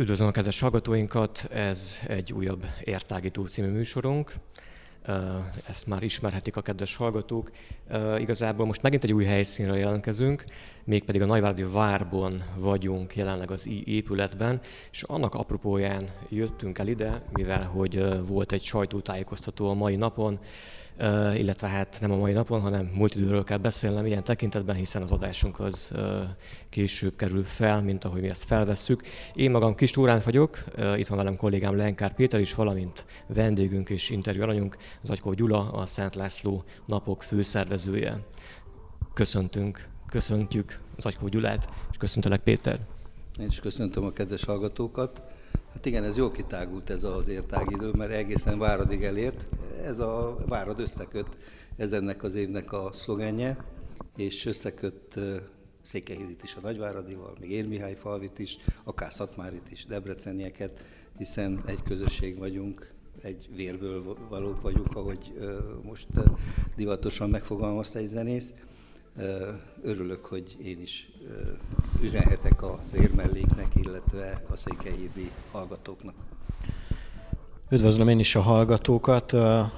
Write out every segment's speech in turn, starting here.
Üdvözlöm a kedves hallgatóinkat, ez egy újabb Értágító című műsorunk. Ezt már ismerhetik a kedves hallgatók. Igazából most megint egy új helyszínre jelentkezünk, mégpedig a Nagyváradi Várban vagyunk jelenleg az épületben, és annak apropóján jöttünk el ide, mivel hogy volt egy sajtótájékoztató a mai napon, illetve hát nem a mai napon, hanem múlt időről kell beszélnem ilyen tekintetben, hiszen az adásunk az később kerül fel, mint ahogy mi ezt felvesszük. Én magam Kis Túrán vagyok, itt van velem kollégám Lenkár Péter is, valamint vendégünk és interjú alanyunk, az Agykó Gyula, a Szent László napok főszervezője. Köszöntünk, köszöntjük az Agykó Gyulát, és köszöntelek Péter. Én is köszöntöm a kedves hallgatókat. Hát igen, ez jó kitágult ez az értágidő, mert egészen Váradig elért. Ez a Várad összeköt, ez ennek az évnek a szlogenje, és összeköt Székelyhídit is a Nagyváradival, még én Mihály Falvit is, akár Szatmárit is, Debrecenieket, hiszen egy közösség vagyunk, egy vérből valók vagyunk, ahogy most divatosan megfogalmazta egy zenész. Örülök, hogy én is üzenhetek az érmelléknek, illetve a székelyhídi hallgatóknak. Üdvözlöm én is a hallgatókat.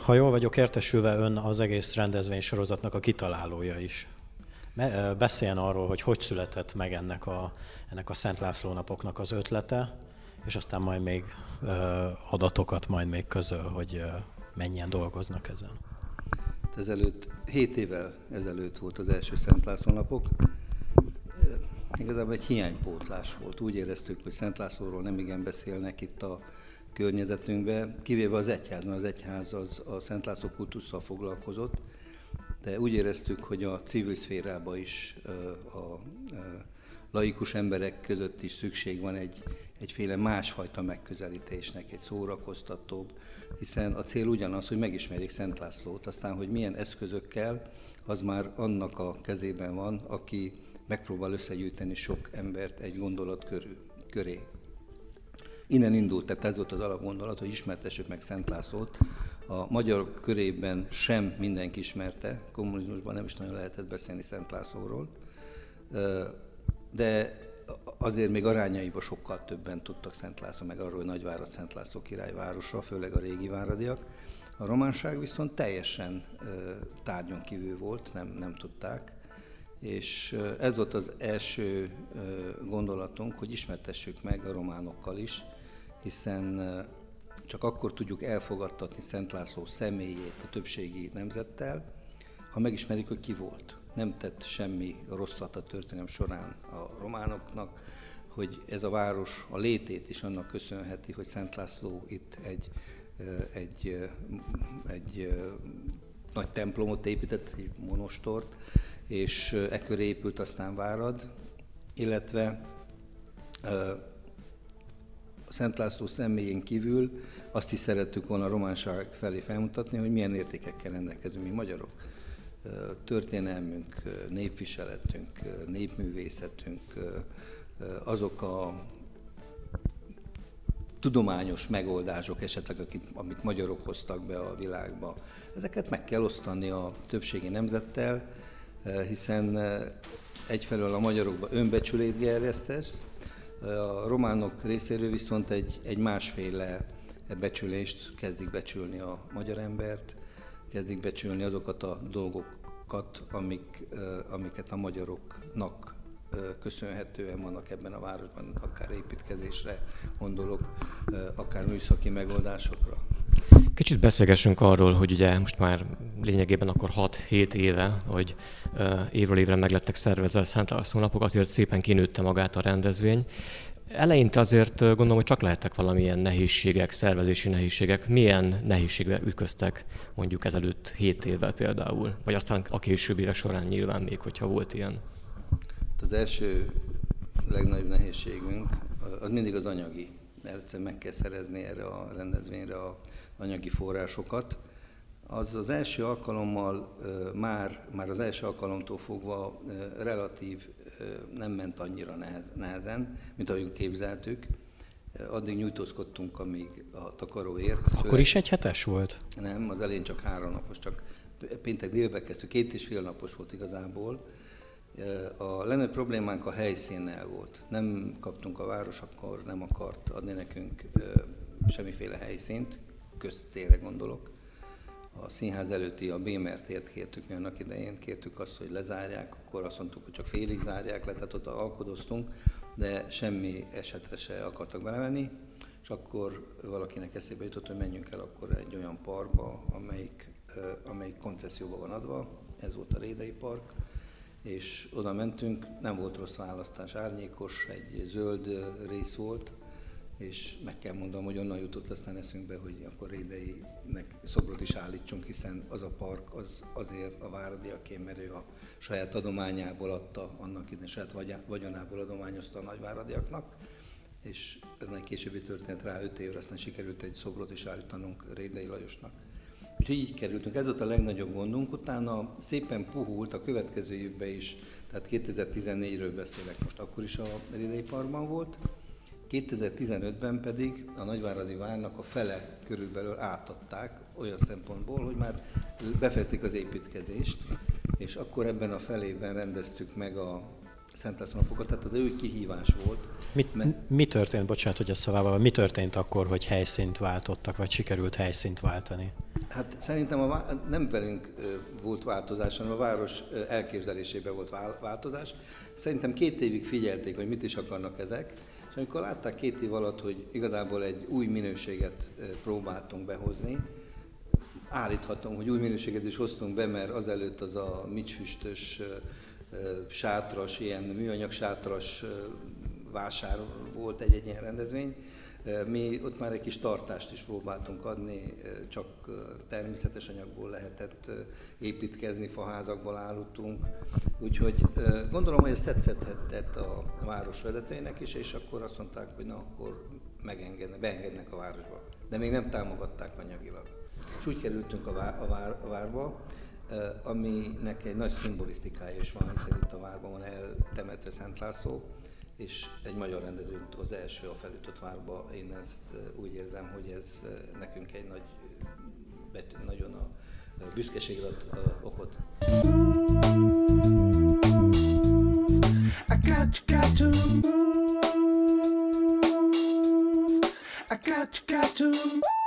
Ha jól vagyok értesülve, ön az egész rendezvénysorozatnak a kitalálója is. Beszéljen arról, hogy hogy született meg ennek a, ennek a Szent László napoknak az ötlete, és aztán majd még adatokat majd még közöl, hogy mennyien dolgoznak ezen. Ezelőtt, 7 évvel ezelőtt volt az első Szent László napok. Igazából egy hiánypótlás volt. Úgy éreztük, hogy Szent Lászlóról nem igen beszélnek itt a környezetünkben, kivéve az egyház, mert az egyház az a Szent László kultusszal foglalkozott, de úgy éreztük, hogy a civil szférában is a laikus emberek között is szükség van egy, egyféle másfajta megközelítésnek, egy szórakoztatóbb, hiszen a cél ugyanaz, hogy megismerjék Szent Lászlót, aztán, hogy milyen eszközökkel, az már annak a kezében van, aki megpróbál összegyűjteni sok embert egy gondolat körül, köré. Innen indult, tehát ez volt az alapgondolat, hogy ismertessük meg Szent Lászlót. A magyar körében sem mindenki ismerte, kommunizmusban nem is nagyon lehetett beszélni Szent Lászlóról, de azért még arányaiban sokkal többen tudtak Szent László, meg arról, hogy Nagyvárad Szent László királyvárosa, főleg a régi váradiak. A románság viszont teljesen tárgyon kívül volt, nem, nem tudták. És ez volt az első gondolatunk, hogy ismertessük meg a románokkal is, hiszen csak akkor tudjuk elfogadtatni Szent László személyét a többségi nemzettel, ha megismerjük, hogy ki volt nem tett semmi rosszat a történelem során a románoknak, hogy ez a város a létét is annak köszönheti, hogy Szent László itt egy, egy, egy nagy templomot épített, egy monostort, és e köré épült aztán Várad, illetve Szent László személyén kívül azt is szerettük volna a románság felé felmutatni, hogy milyen értékekkel rendelkezünk mi magyarok történelmünk, népviseletünk, népművészetünk, azok a tudományos megoldások esetleg, akit, amit magyarok hoztak be a világba, ezeket meg kell osztani a többségi nemzettel, hiszen egyfelől a magyarokban önbecsülét gerjesztesz, a románok részéről viszont egy, egy másféle becsülést kezdik becsülni a magyar embert, kezdik becsülni azokat a dolgokat, amik, amiket a magyaroknak köszönhetően vannak ebben a városban, akár építkezésre gondolok, akár műszaki megoldásokra. Kicsit beszélgessünk arról, hogy ugye most már lényegében akkor 6-7 éve, hogy évről évre meglettek szervezve a Szent László napok, azért szépen kinőtte magát a rendezvény. Eleinte azért gondolom, hogy csak lehettek valamilyen nehézségek, szervezési nehézségek. Milyen nehézségbe ütköztek mondjuk ezelőtt 7 évvel például, vagy aztán a későbbi során nyilván még, hogyha volt ilyen? Hát az első legnagyobb nehézségünk az mindig az anyagi. Először meg kell szerezni erre a rendezvényre a anyagi forrásokat. Az az első alkalommal már, már az első alkalomtól fogva relatív nem ment annyira nehezen, mint ahogy képzeltük. Addig nyújtózkodtunk, amíg a takaró ért. Akkor is egy hetes volt? Nem, az elején csak három napos, csak péntek délbe kezdtük, két és fél napos volt igazából. A legnagyobb problémánk a helyszínnel volt. Nem kaptunk a város, akkor nem akart adni nekünk semmiféle helyszínt, köztére gondolok. A színház előtti a Bémer tért kértük mi annak idején, kértük azt, hogy lezárják, akkor azt mondtuk, hogy csak félig zárják le, tehát ott alkodoztunk, de semmi esetre se akartak belemenni, és akkor valakinek eszébe jutott, hogy menjünk el akkor egy olyan parkba, amelyik, amelyik koncesszióba van adva, ez volt a Rédei Park, és oda mentünk, nem volt rossz választás, árnyékos, egy zöld rész volt, és meg kell mondanom, hogy onnan jutott aztán eszünkbe, hogy akkor Rédeinek szobrot is állítsunk, hiszen az a park az azért a váradiaké, mert ő a saját adományából adta, annak idején saját vagyonából adományozta a nagyváradiaknak, és ez már későbbi történet rá 5 évre, aztán sikerült egy szobrot is állítanunk Rédei Lajosnak. Úgyhogy így kerültünk. Ez volt a legnagyobb gondunk. Utána szépen puhult a következő évben is, tehát 2014-ről beszélek most, akkor is a Rédei Parkban volt. 2015-ben pedig a Nagyváradi Várnak a fele körülbelül átadták olyan szempontból, hogy már befejezték az építkezést, és akkor ebben a felében rendeztük meg a Szent napokat, tehát az ő kihívás volt. Mit, mert... Mi történt, bocsánat, hogy a szavával, mi történt akkor, hogy helyszínt váltottak, vagy sikerült helyszínt váltani? Hát szerintem a, nem velünk volt változás, hanem a város elképzelésében volt változás. Szerintem két évig figyelték, hogy mit is akarnak ezek, és amikor látták két év alatt, hogy igazából egy új minőséget próbáltunk behozni, állíthatom, hogy új minőséget is hoztunk be, mert azelőtt az a micsfüstös, sátras, ilyen műanyag sátras vásár volt egy-egy ilyen rendezvény, mi ott már egy kis tartást is próbáltunk adni, csak természetes anyagból lehetett építkezni, faházakból állottunk. Úgyhogy gondolom, hogy ez tetszett a város vezetőinek is, és akkor azt mondták, hogy na akkor megengedne, beengednek a városba. De még nem támogatták anyagilag. És úgy kerültünk a, vár, a, vár, a várba, aminek egy nagy szimbolisztikája is van, hiszen itt a várban van eltemetve Szent László, és egy magyar rendező az első a felütött várba. Én ezt úgy érzem, hogy ez nekünk egy nagy, nagyon a büszkeségre ad okot. I got, got to move. I got, got to move.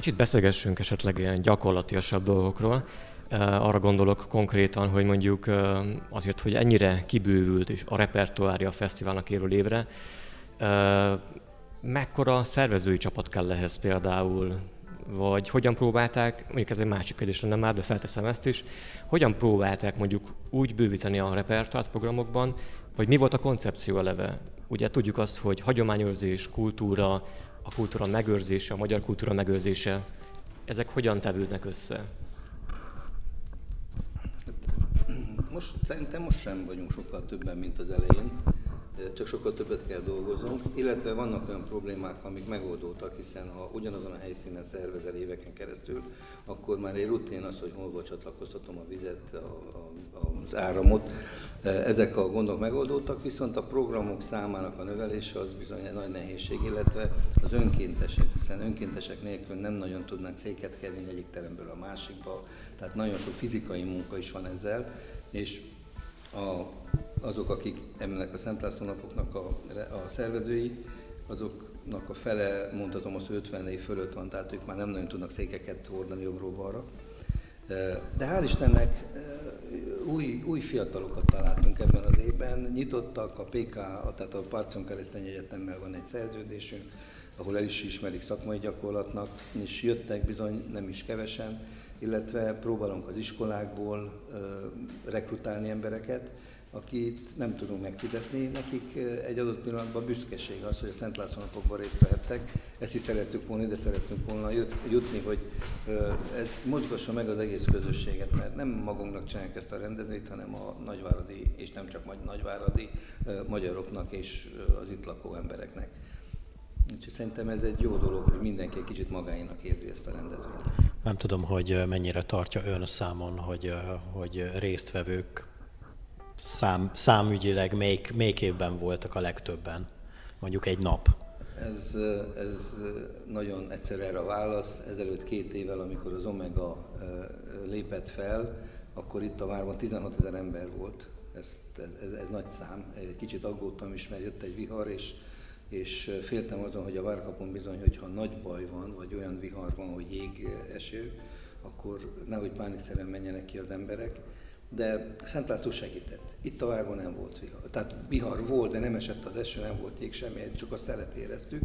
Kicsit beszélgessünk esetleg ilyen gyakorlatiasabb dolgokról. Arra gondolok konkrétan, hogy mondjuk azért, hogy ennyire kibővült és a repertoárja a fesztiválnak évről évre, mekkora szervezői csapat kell ehhez például, vagy hogyan próbálták, mondjuk ez egy másik kérdés lenne már, de felteszem ezt is, hogyan próbálták mondjuk úgy bővíteni a repertoárt programokban, vagy mi volt a koncepció eleve? Ugye tudjuk azt, hogy hagyományőrzés, kultúra, a kultúra megőrzése, a magyar kultúra megőrzése, ezek hogyan tevődnek össze? Most szerintem most sem vagyunk sokkal többen, mint az elején csak sokkal többet kell dolgoznunk, illetve vannak olyan problémák, amik megoldódtak, hiszen ha ugyanazon a helyszínen szervezel éveken keresztül, akkor már egy rutin az, hogy hol csatlakoztatom a vizet, a, a, az áramot. Ezek a gondok megoldódtak, viszont a programok számának a növelése az bizony egy nagy nehézség, illetve az önkéntesek, hiszen önkéntesek nélkül nem nagyon tudnak széket kerülni egyik teremből a másikba, tehát nagyon sok fizikai munka is van ezzel, és a azok, akik ennek a Szent László napoknak a, a szervezői, azoknak a fele, mondhatom azt, 50 év fölött van, tehát ők már nem nagyon tudnak székeket hordani jobbról balra. De hál' Istennek új, új fiatalokat találtunk ebben az évben. Nyitottak a PK, tehát a Parcon Keresztény Egyetemmel van egy szerződésünk, ahol el is ismerik szakmai gyakorlatnak, és jöttek bizony nem is kevesen, illetve próbálunk az iskolákból rekrutálni embereket, akit nem tudunk megfizetni, nekik egy adott pillanatban büszkeség az, hogy a Szent László napokban részt vehettek. Ezt is szerettük volna, de szerettünk volna jutni, hogy ez mozgassa meg az egész közösséget, mert nem magunknak csináljuk ezt a rendezvényt, hanem a nagyváradi, és nem csak nagyváradi magyaroknak és az itt lakó embereknek. Úgyhogy szerintem ez egy jó dolog, hogy mindenki egy kicsit magáinak érzi ezt a rendezvényt. Nem tudom, hogy mennyire tartja ön számon, hogy, hogy résztvevők szám, számügyileg melyik, melyik évben voltak a legtöbben, mondjuk egy nap? Ez, ez nagyon egyszerű erre a válasz. Ezelőtt két évvel, amikor az Omega lépett fel, akkor itt a várban 16 ezer ember volt. Ez, ez, ez, ez nagy szám. Egy kicsit aggódtam is, mert jött egy vihar, és, és féltem azon, hogy a várkapon bizony, hogyha nagy baj van, vagy olyan vihar van, hogy jég eső, akkor nehogy pánikszerűen menjenek ki az emberek de Szent László segített. Itt a várban nem volt vihar. Tehát vihar volt, de nem esett az eső, nem volt jég semmi, csak a szelet éreztük,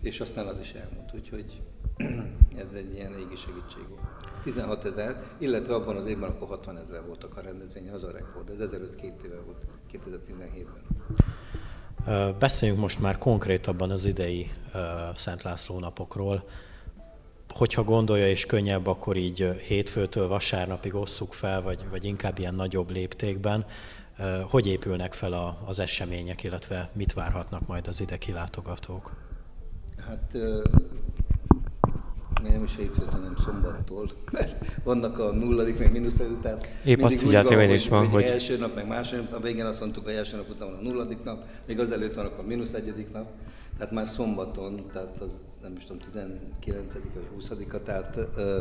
és aztán az is elmúlt. Úgyhogy ez egy ilyen égi segítség volt. 16 ezer, illetve abban az évben akkor 60 ezer voltak a rendezvényen, az a rekord. Ez ezelőtt két éve volt, 2017-ben. Beszéljünk most már konkrétabban az idei Szent László napokról hogyha gondolja és könnyebb, akkor így hétfőtől vasárnapig osszuk fel, vagy, vagy inkább ilyen nagyobb léptékben. Hogy épülnek fel a, az események, illetve mit várhatnak majd az ide kilátogatók? Hát nem is hétfőt, hanem szombattól, mert vannak a nulladik, meg mínusz tehát Épp azt figyeltem én is van, hogy... Első nap, meg második nap, a végén azt mondtuk, hogy első nap után van a nulladik nap, még az előtt van a mínusz egyedik nap, tehát már szombaton, tehát az nem is tudom, 19 vagy 20-a, tehát ö,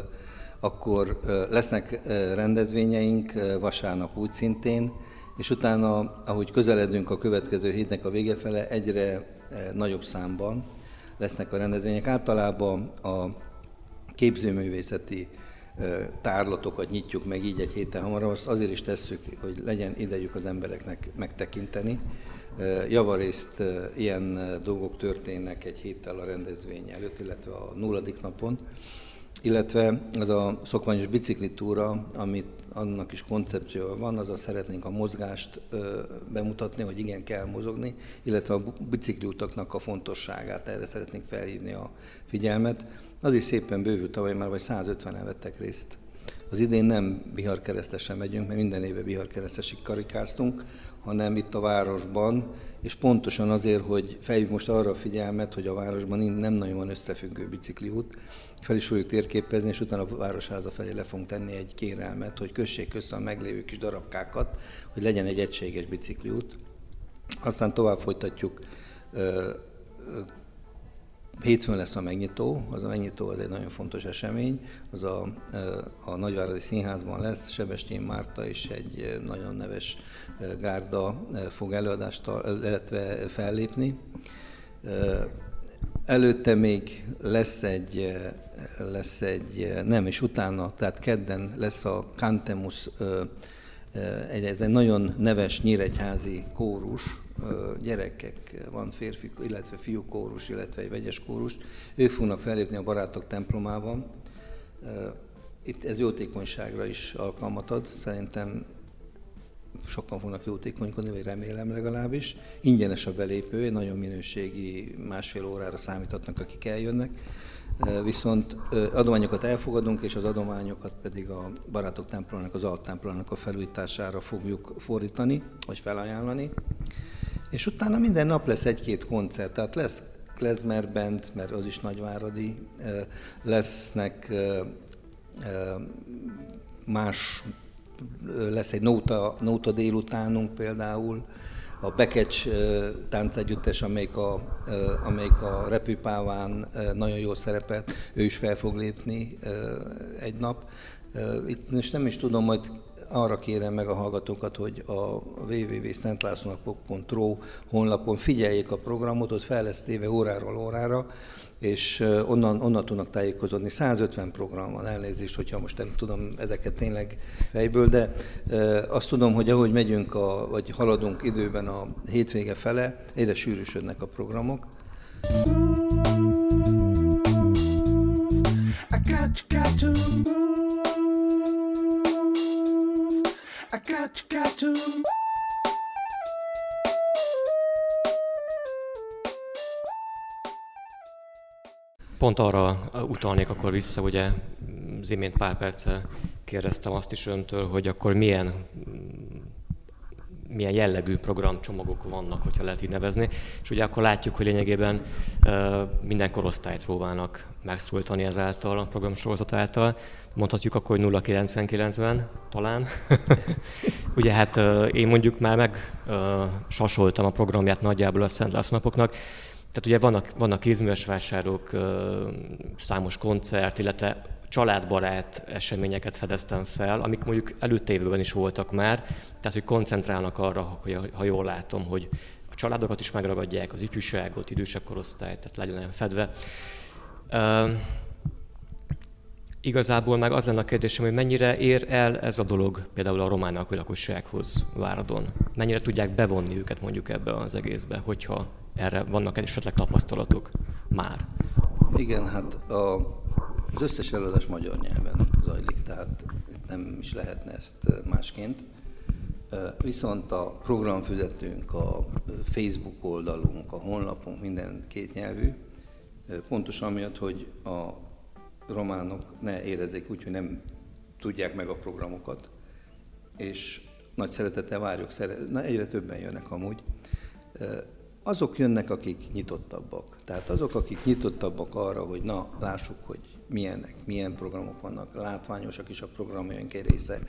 akkor ö, lesznek ö, rendezvényeink ö, vasárnap úgy szintén, és utána, ahogy közeledünk a következő hétnek a vége fele, egyre nagyobb számban lesznek a rendezvények. Általában a képzőművészeti tárlatokat nyitjuk meg így egy héten hamarabb, azt azért is tesszük, hogy legyen idejük az embereknek megtekinteni. Javarészt ilyen dolgok történnek egy héttel a rendezvény előtt, illetve a nulladik napon, illetve az a szokványos biciklitúra, amit annak is koncepciója van, azaz szeretnénk a mozgást bemutatni, hogy igen, kell mozogni, illetve a bicikliutaknak a fontosságát, erre szeretnénk felhívni a figyelmet. Az is szépen bővült, tavaly már vagy 150-en vettek részt. Az idén nem biharkeresztesen megyünk, mert minden éve biharkeresztesig karikáztunk, hanem itt a városban, és pontosan azért, hogy feljük most arra a figyelmet, hogy a városban nem nagyon van összefüggő bicikliút, fel is fogjuk térképezni, és utána a Városháza felé le fogunk tenni egy kérelmet, hogy kössék össze a meglévő kis darabkákat, hogy legyen egy egységes bicikliút. Aztán tovább folytatjuk Hétfőn lesz a megnyitó, az a megnyitó az egy nagyon fontos esemény, az a, a Nagyváradi Színházban lesz, Sebestyén Márta és egy nagyon neves gárda fog előadást, illetve fellépni. Előtte még lesz egy, lesz egy, nem, és utána, tehát kedden lesz a Cantemus, ez egy nagyon neves nyíregyházi kórus, gyerekek, van férfi, illetve fiú kórus, illetve egy vegyes kórus, ők fognak fellépni a Barátok templomában. Itt ez jótékonyságra is alkalmat ad, szerintem sokan fognak jótékonykodni, vagy remélem legalábbis. Ingyenes a belépő, nagyon minőségi másfél órára számíthatnak, akik eljönnek. Viszont adományokat elfogadunk, és az adományokat pedig a Barátok templomának, az alttemplomának a felújítására fogjuk fordítani, vagy felajánlani. És utána minden nap lesz egy-két koncert, tehát lesz klezmer band, mert az is nagyváradi, lesznek más, lesz egy nóta, nóta délutánunk például, a Bekecs táncegyüttes, amelyik a, amelyik a Repüpáván nagyon jól szerepelt, ő is fel fog lépni egy nap. Itt most nem is tudom, majd arra kérem meg a hallgatókat, hogy a www.szentlászlónapok.ro honlapon figyeljék a programot, ott fel lesz téve óráról órára, és onnan, onnan tudnak tájékozódni. 150 program van, elnézést, hogyha most nem tudom ezeket tényleg fejből, de azt tudom, hogy ahogy megyünk, a, vagy haladunk időben a hétvége fele, egyre sűrűsödnek a programok. I got, got to move. I got you, got you. Pont arra uh, utalnék akkor vissza, ugye mm, az imént pár perccel kérdeztem azt is öntől, hogy akkor milyen mm, milyen jellegű programcsomagok vannak, hogyha lehet így nevezni. És ugye akkor látjuk, hogy lényegében minden korosztályt próbálnak megszólítani ezáltal, a programsorozat által. Mondhatjuk akkor, hogy 0,99-ben talán. ugye hát én mondjuk már meg sasoltam a programját nagyjából a Szent László napoknak, tehát ugye vannak, vannak kézműves vásárok, számos koncert, illetve családbarát eseményeket fedeztem fel, amik mondjuk előtte is voltak már, tehát hogy koncentrálnak arra, hogy ha jól látom, hogy a családokat is megragadják, az ifjúságot, idősebb korosztályt, tehát legyen fedve. Uh, igazából meg az lenne a kérdésem, hogy mennyire ér el ez a dolog például a román lakossághoz Váradon? Mennyire tudják bevonni őket mondjuk ebbe az egészbe, hogyha erre vannak esetleg tapasztalatok már? Igen, hát a az összes előadás magyar nyelven zajlik, tehát nem is lehetne ezt másként. Viszont a programfüzetünk, a Facebook oldalunk, a honlapunk minden két nyelvű, pontosan miatt, hogy a románok ne érezzék úgy, hogy nem tudják meg a programokat, és nagy szeretettel várjuk, na, egyre többen jönnek amúgy. Azok jönnek, akik nyitottabbak. Tehát azok, akik nyitottabbak arra, hogy na, lássuk, hogy milyenek, milyen programok vannak, látványosak is a programjaink egy része.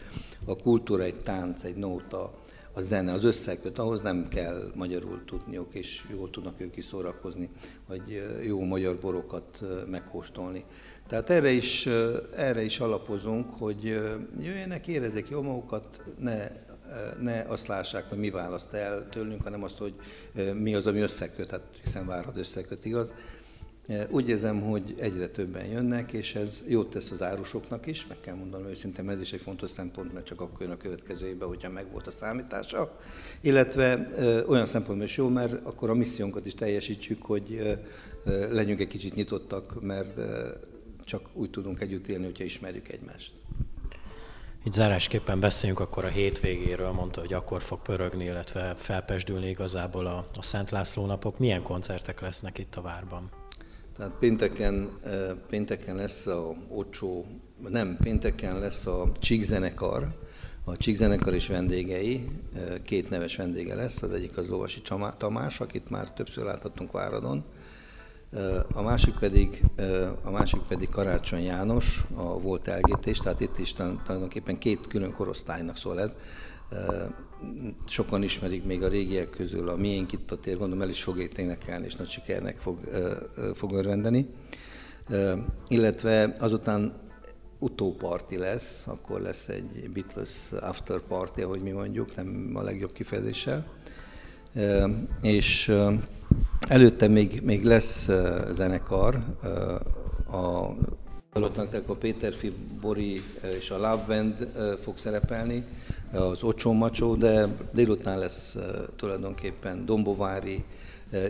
A kultúra egy tánc, egy nóta, a zene, az összeköt, ahhoz nem kell magyarul tudniuk, és jól tudnak ők is szórakozni, vagy jó magyar borokat megkóstolni. Tehát erre is, erre is alapozunk, hogy jöjjenek, érezzék jó magukat, ne, ne azt lássák, hogy mi választ el tőlünk, hanem azt, hogy mi az, ami összeköt, hát hiszen várhat összeköt, igaz? Úgy érzem, hogy egyre többen jönnek, és ez jót tesz az árusoknak is, meg kell mondanom őszintén, ez is egy fontos szempont, mert csak akkor jön a következő évben, hogyha megvolt a számítása, illetve olyan szempontból is jó, mert akkor a missziónkat is teljesítsük, hogy legyünk egy kicsit nyitottak, mert csak úgy tudunk együtt élni, hogyha ismerjük egymást. Itt zárásképpen beszéljünk akkor a hétvégéről, mondta, hogy akkor fog pörögni, illetve felpesdülni igazából a, a Szent László napok. Milyen koncertek lesznek itt a várban? Tehát pénteken, pénteken lesz a Ocsó, nem, pénteken lesz a Csík zenekar, a Csík zenekar is vendégei, két neves vendége lesz, az egyik az Lovasi Tamás, akit már többször láthattunk Váradon, a másik pedig, a másik pedig Karácsony János, a volt elgétés, tehát itt is tulajdonképpen két külön korosztálynak szól ez sokan ismerik még a régiek közül, a miénk itt a tér, gondolom el is fog énekelni, és nagy sikernek fog, fog örvendeni. Illetve azután utóparti lesz, akkor lesz egy Beatles after party, ahogy mi mondjuk, nem a legjobb kifejezéssel. És előtte még, még lesz zenekar, a a Péterfi, Bori és a Love Band fog szerepelni, az Ocsó Macsó, de délután lesz tulajdonképpen Dombovári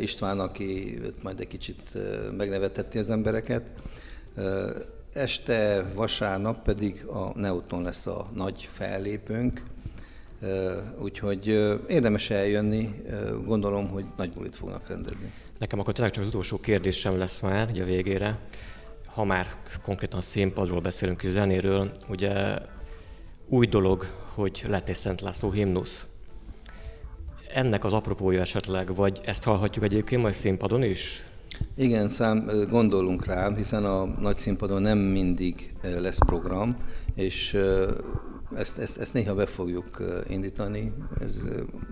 István, aki majd egy kicsit megneveteti az embereket. Este, vasárnap pedig a Neuton lesz a nagy fellépőnk, úgyhogy érdemes eljönni, gondolom, hogy nagy bulit fognak rendezni. Nekem akkor tényleg csak az utolsó kérdésem lesz már, ugye a végére. Ha már konkrétan színpadról beszélünk, és zenéről, ugye új dolog, hogy lett egy Szent László himnusz. Ennek az apropója esetleg, vagy ezt hallhatjuk egyébként majd színpadon is? Igen, szám, gondolunk rá, hiszen a nagy színpadon nem mindig lesz program, és ezt, ezt, ezt néha be fogjuk indítani. Ez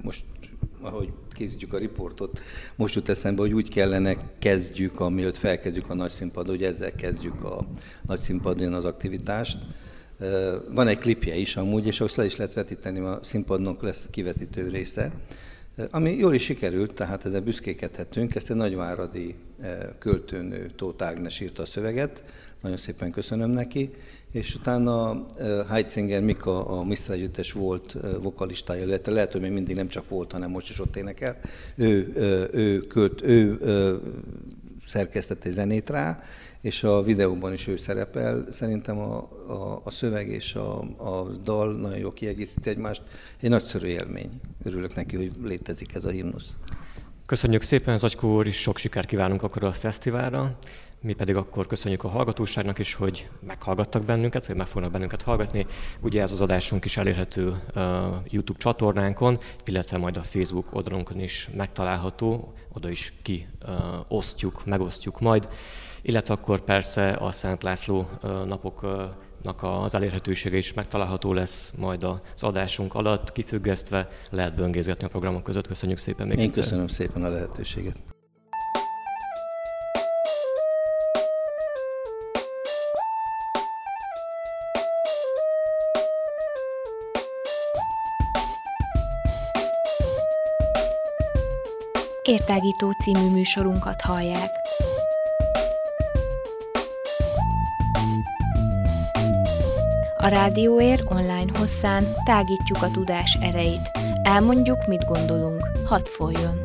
most, ahogy készítjük a riportot, most jut eszembe, hogy úgy kellene kezdjük, amiatt felkezdjük a nagy színpadon, hogy ezzel kezdjük a nagy színpadon az aktivitást van egy klipje is amúgy, és azt le is lehet vetíteni, a színpadnak lesz kivetítő része, ami jól is sikerült, tehát ezzel büszkékedhetünk. Ezt egy nagyváradi költőnő Tóth Ágnes írta a szöveget, nagyon szépen köszönöm neki, és utána Heitzinger Mika, a Mr. Együttes volt vokalistája, illetve lehet, hogy még mindig nem csak volt, hanem most is ott énekel. Ő, ő, költ, ő, ő szerkesztett egy zenét rá, és a videóban is ő szerepel. Szerintem a, a, a szöveg és a, a dal nagyon jól kiegészíti egymást. Egy nagyszerű élmény. Örülök neki, hogy létezik ez a himnusz. Köszönjük szépen, Zacskó úr, és sok sikert kívánunk akkor a fesztiválra. Mi pedig akkor köszönjük a hallgatóságnak is, hogy meghallgattak bennünket, vagy meg fognak bennünket hallgatni. Ugye ez az adásunk is elérhető uh, YouTube csatornánkon, illetve majd a Facebook oldalunkon is megtalálható, oda is kiosztjuk, uh, megosztjuk majd. Illetve akkor persze a Szent László uh, napok uh, az elérhetősége is megtalálható lesz majd az adásunk alatt, kifüggesztve lehet böngészgetni a programok között. Köszönjük szépen még Én egyszer. köszönöm szépen a lehetőséget. Értágító című műsorunkat hallják. A Rádióér online hosszán tágítjuk a tudás erejét. Elmondjuk, mit gondolunk. Hadd folyjon!